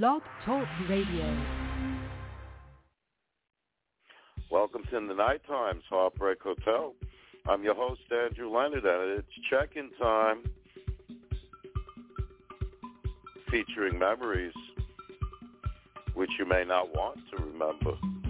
Blog Talk Radio. Welcome to the Night Times Heartbreak Hotel. I'm your host, Andrew Leonard, and it's check-in time featuring memories which you may not want to remember.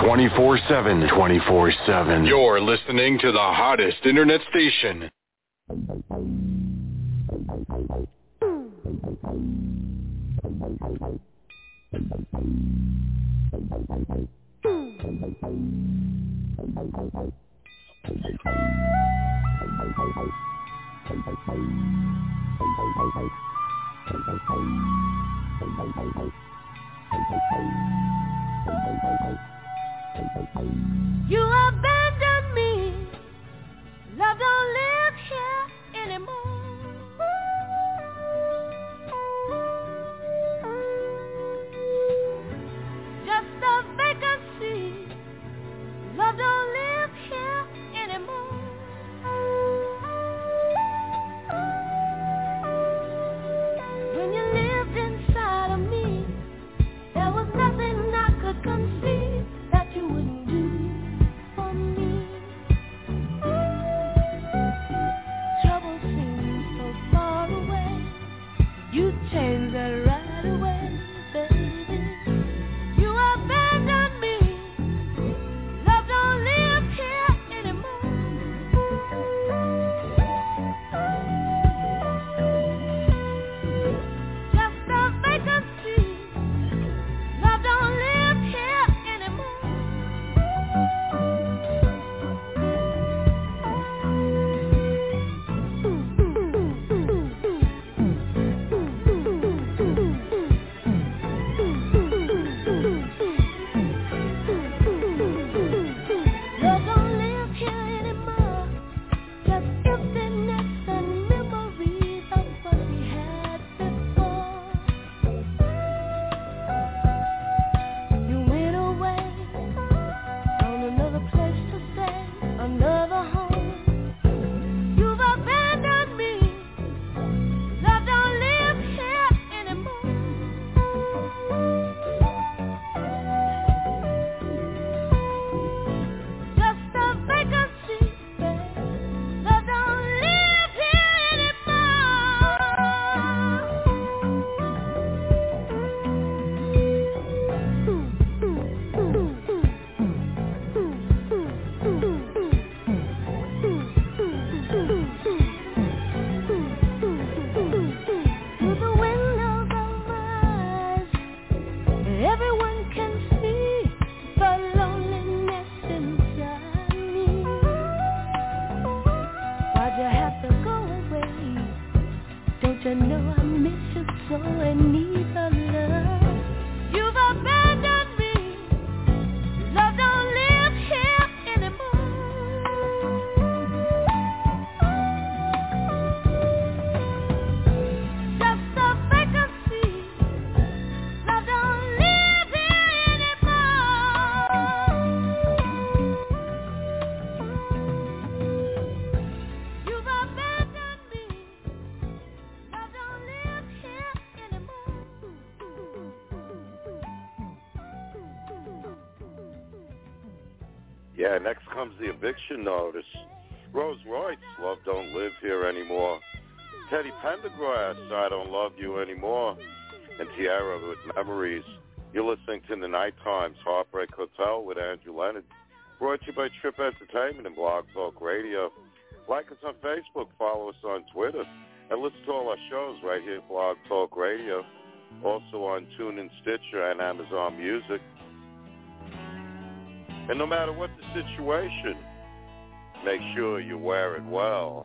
24-7. 24-7. You're listening to the hottest internet station. You abandoned me. Love don't live here anymore. Just a vacancy. Love don't Yeah, next comes the eviction notice. Rose Royce, Love Don't Live Here Anymore. Teddy Pendergrass, I Don't Love You Anymore. And Tiara with Memories. You're listening to the Night Times Heartbreak Hotel with Andrew Leonard. Brought to you by Trip Entertainment and Blog Talk Radio. Like us on Facebook, follow us on Twitter, and listen to all our shows right here at Blog Talk Radio. Also on TuneIn Stitcher and Amazon Music. And no matter what the situation, make sure you wear it well.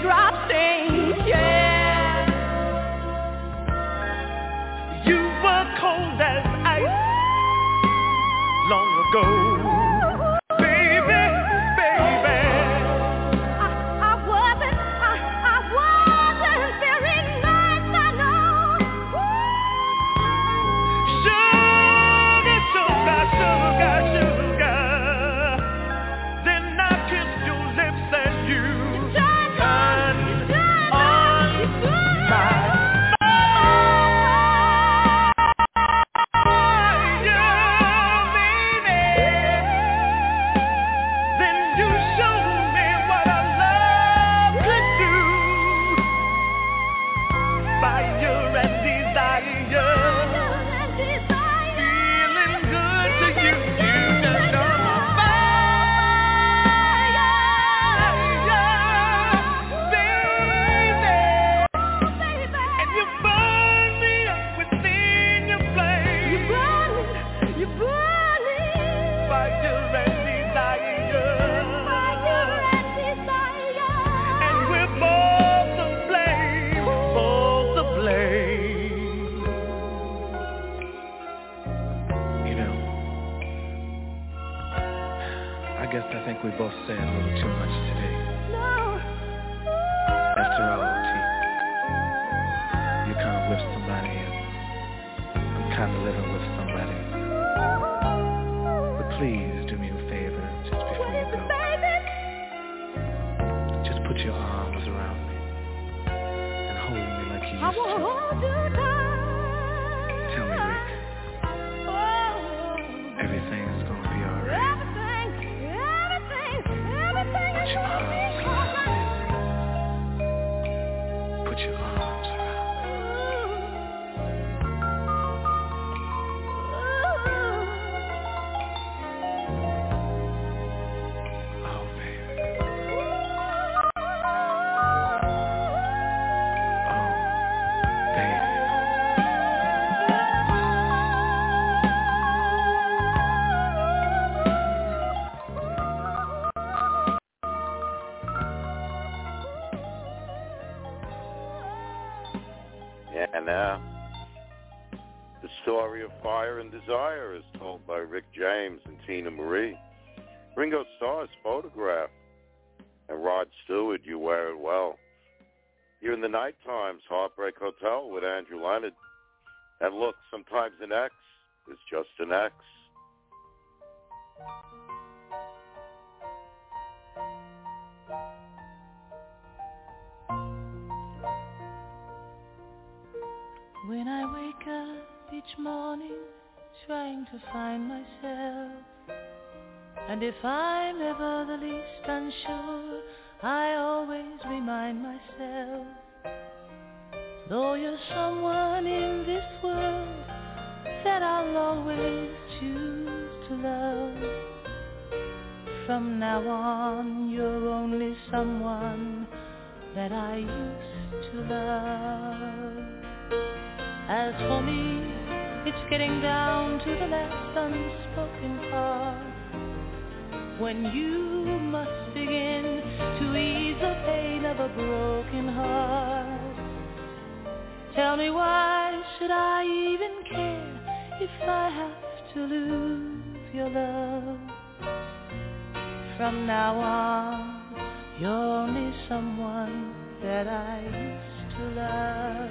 Teardrop Desire is told by Rick James and Teena Marie. Ringo Starr's Photograph and Rod Stewart, You Wear It Well. Here in the night times, Heartbreak Hotel with Andrew Leonard. And look, sometimes an X is just an X. When I wake up each morning trying to find myself. And if I'm ever the least unsure, I always remind myself. Though you're someone in this world that I'll always choose to love. From now on, you're only someone that I used to love. As for me, it's getting down to the last unspoken part. When you must begin to ease the pain of a broken heart. Tell me why should I even care if I have to lose your love? From now on, you're only someone that I used to love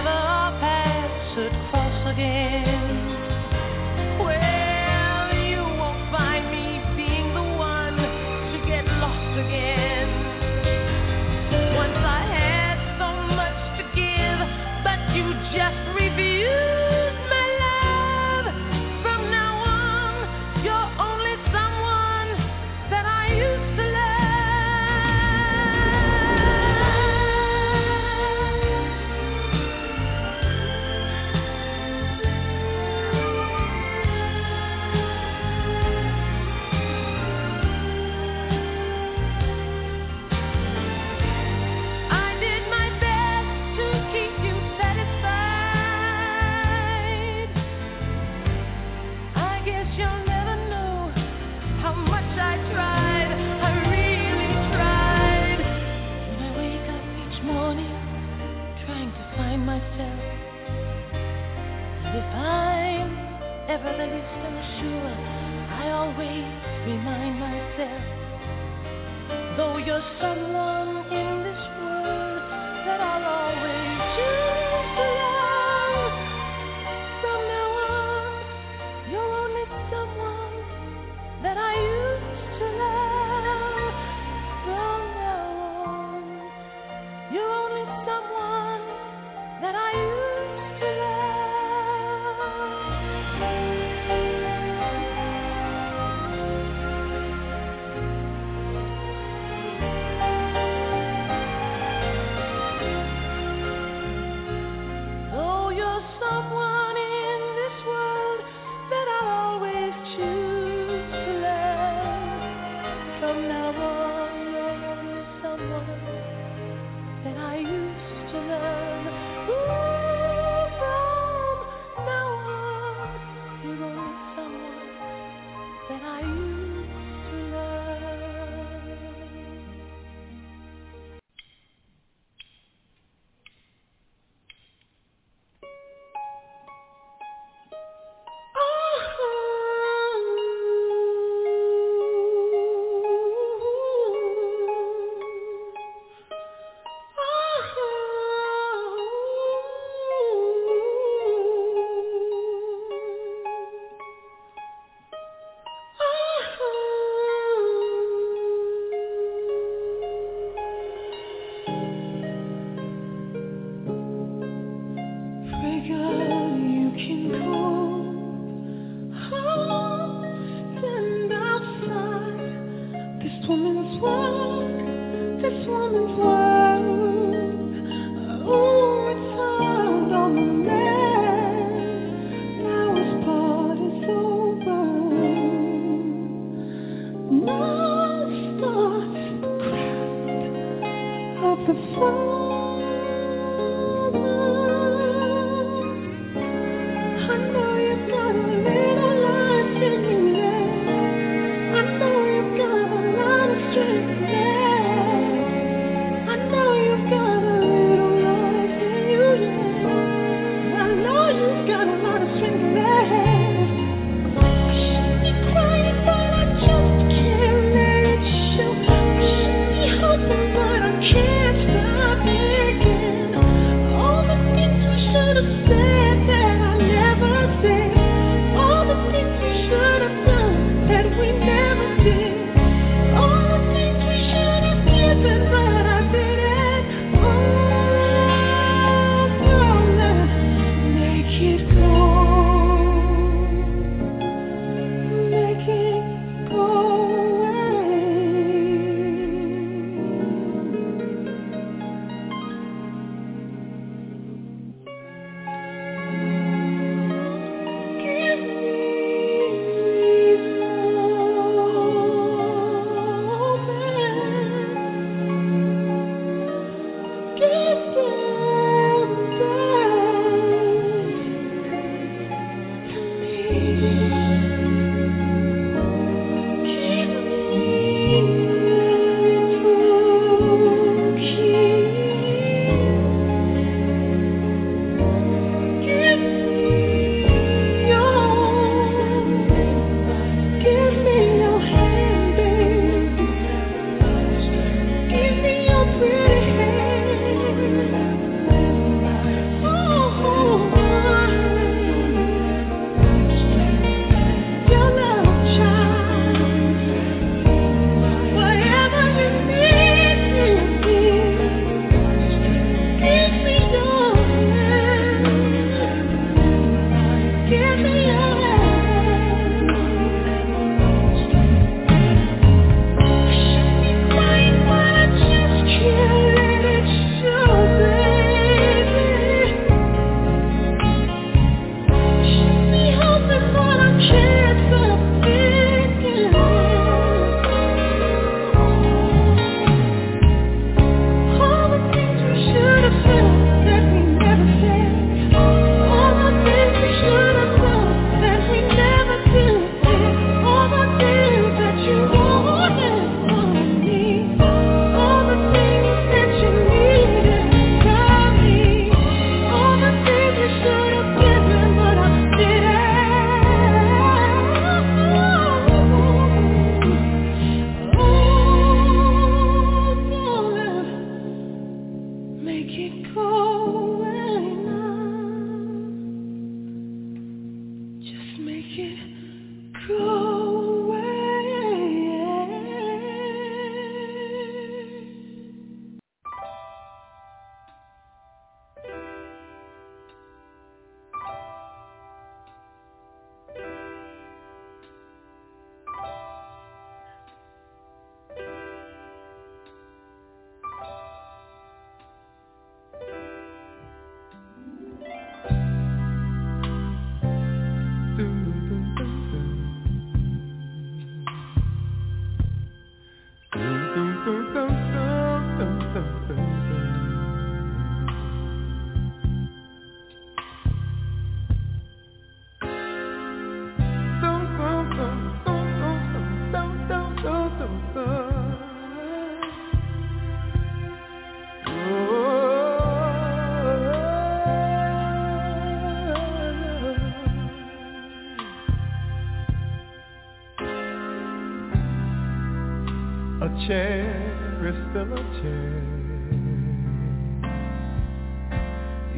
chair is still a chair.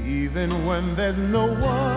Even when there's no one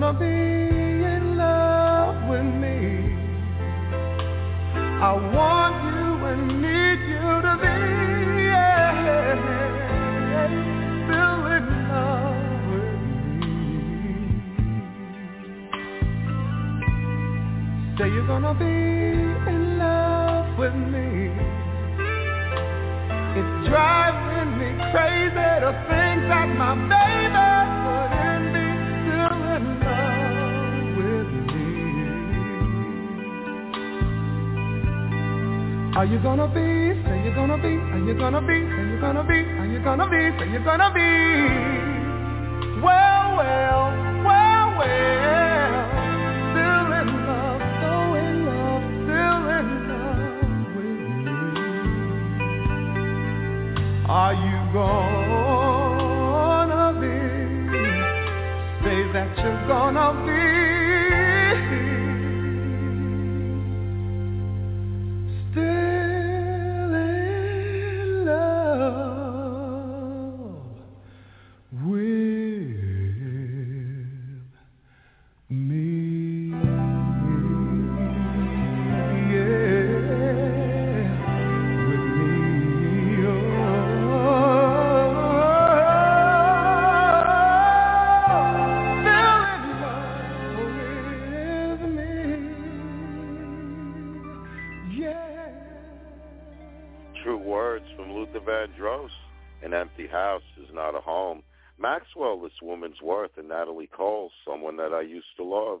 gonna be in love with me. I want you and need you to be still in love with me. Say you're gonna be in love with me. It's driving me crazy to think that my Are you gonna be? Say you're gonna be. Are you gonna be? Say you're gonna be. Are you gonna be? Say you're gonna be. Well, well, well, well. Still in love, so in love, still in love with me. Are you gonna be? Say that you're gonna be. This woman's worth, and Natalie Cole, someone that I used to love.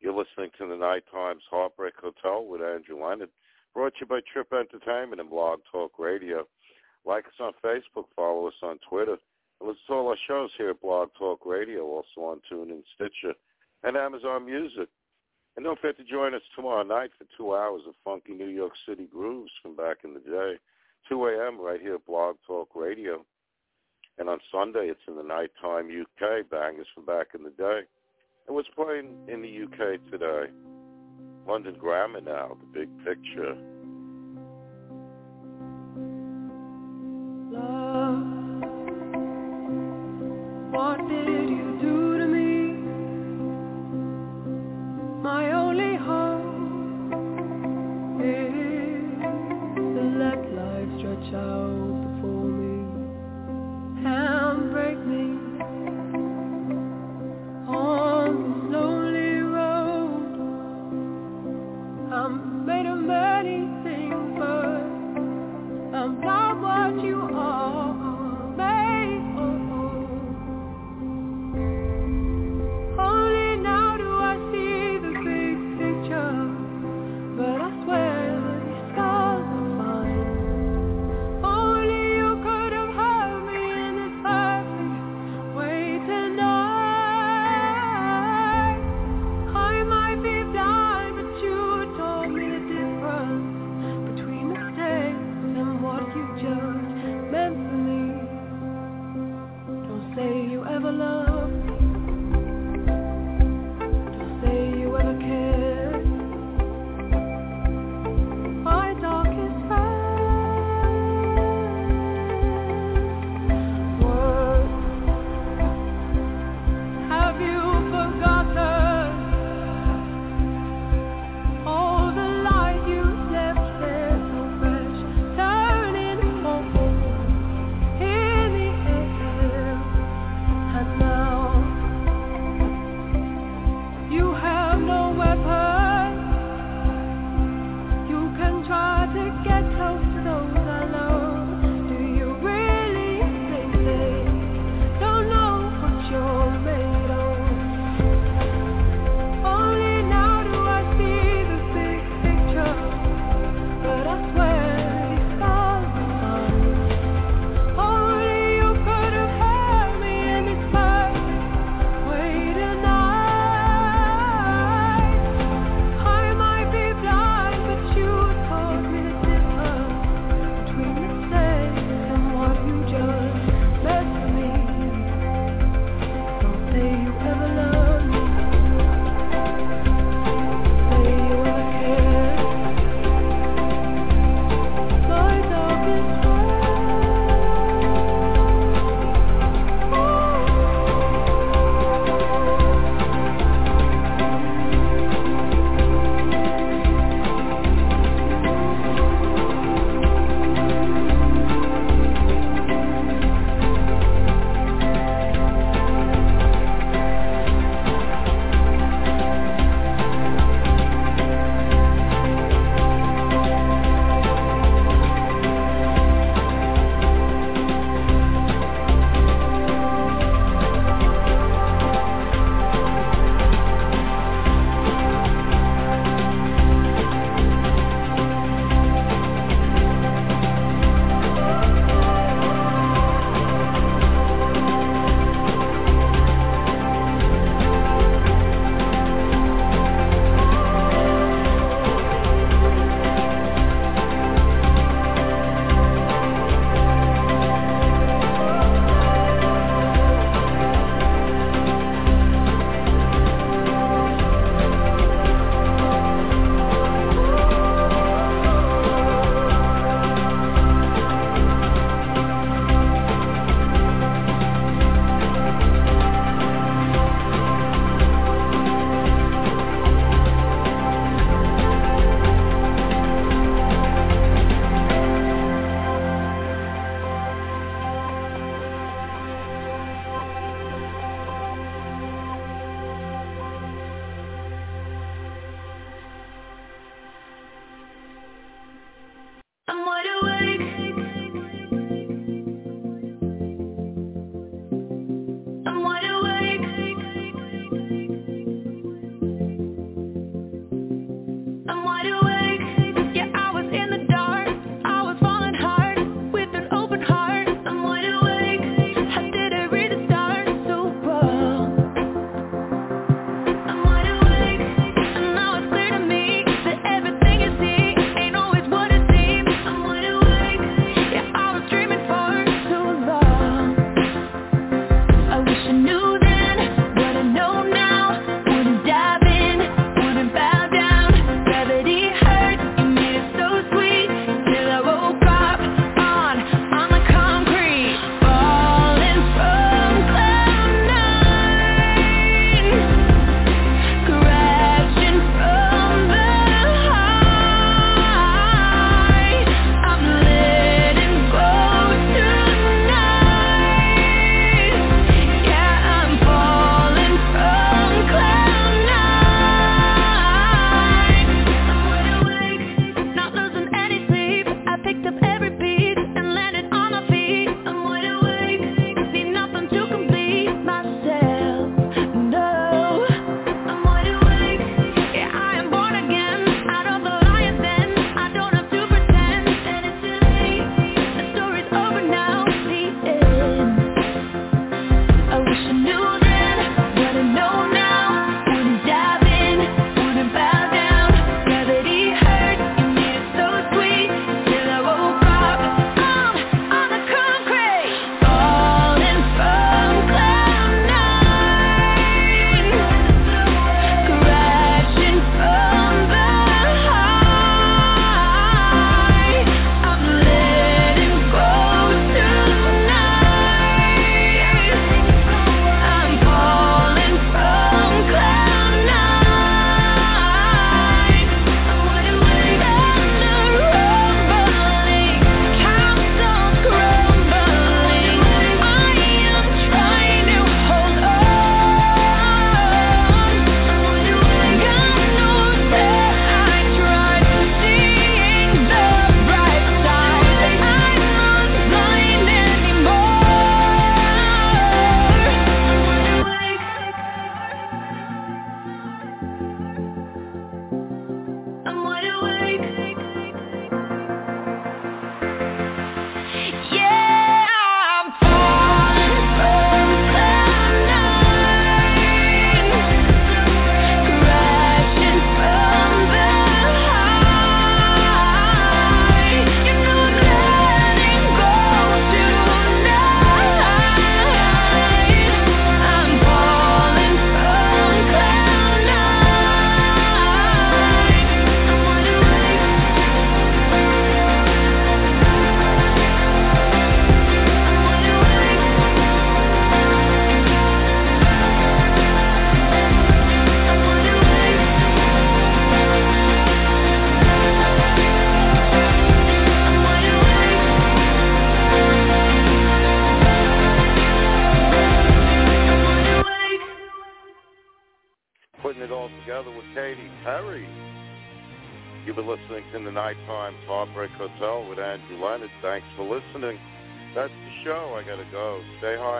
You're listening to the Nighttime's Heartbreak Hotel with Andrew Leonard, brought to you by Trip Entertainment and Blog Talk Radio. Like us on Facebook, follow us on Twitter, and listen to all our shows here at Blog Talk Radio, also on TuneIn, Stitcher, and Amazon Music. And don't forget to join us tomorrow night for two hours of funky New York City grooves from back in the day. 2 a.m. right here at Blog Talk Radio. And on Sunday, it's in the nighttime UK bangers from back in the day. And what's playing in the UK today? London Grammar now, the big picture. Love,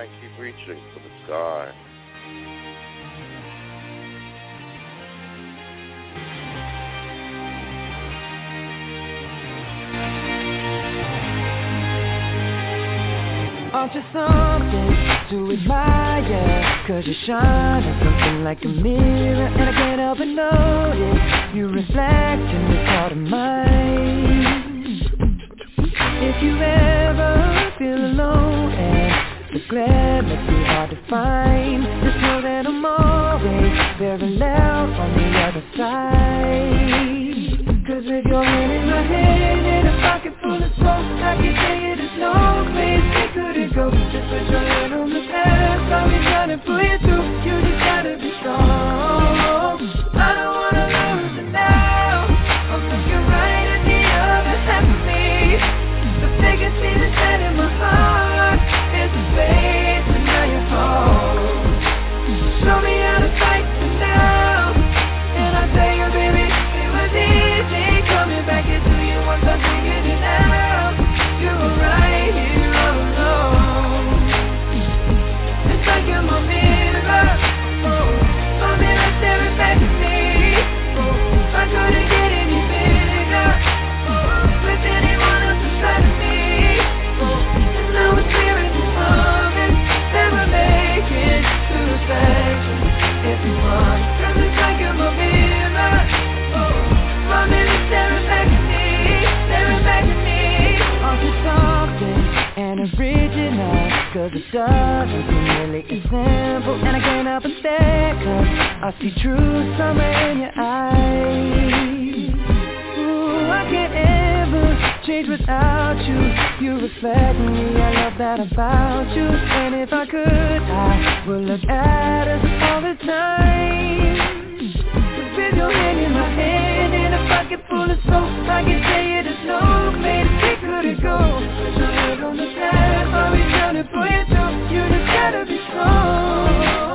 mind, keep reaching for the sky. Aren't you something to admire? Cause you shine at something like a mirror And I can't help but notice You reflect in this heart of mine If you ever feel alone the glare must be hard to find. Just know that I'm always very loud on the other side. Cause with your hand in my hand and a pocket full of smoke, I can tell you there's no place it couldn't go. Just for your Cause under the stars really example. And I can't help but stare Cause I see truth somewhere in your eyes. Ooh, I can't ever change without you. You reflect me, I love that about you. And if I could, I would look at us all the time. With your hand in my hand and a pocket full of soap I can tell you there's no place could it go? Put your head on the pad while we counting for you too. You just gotta be strong.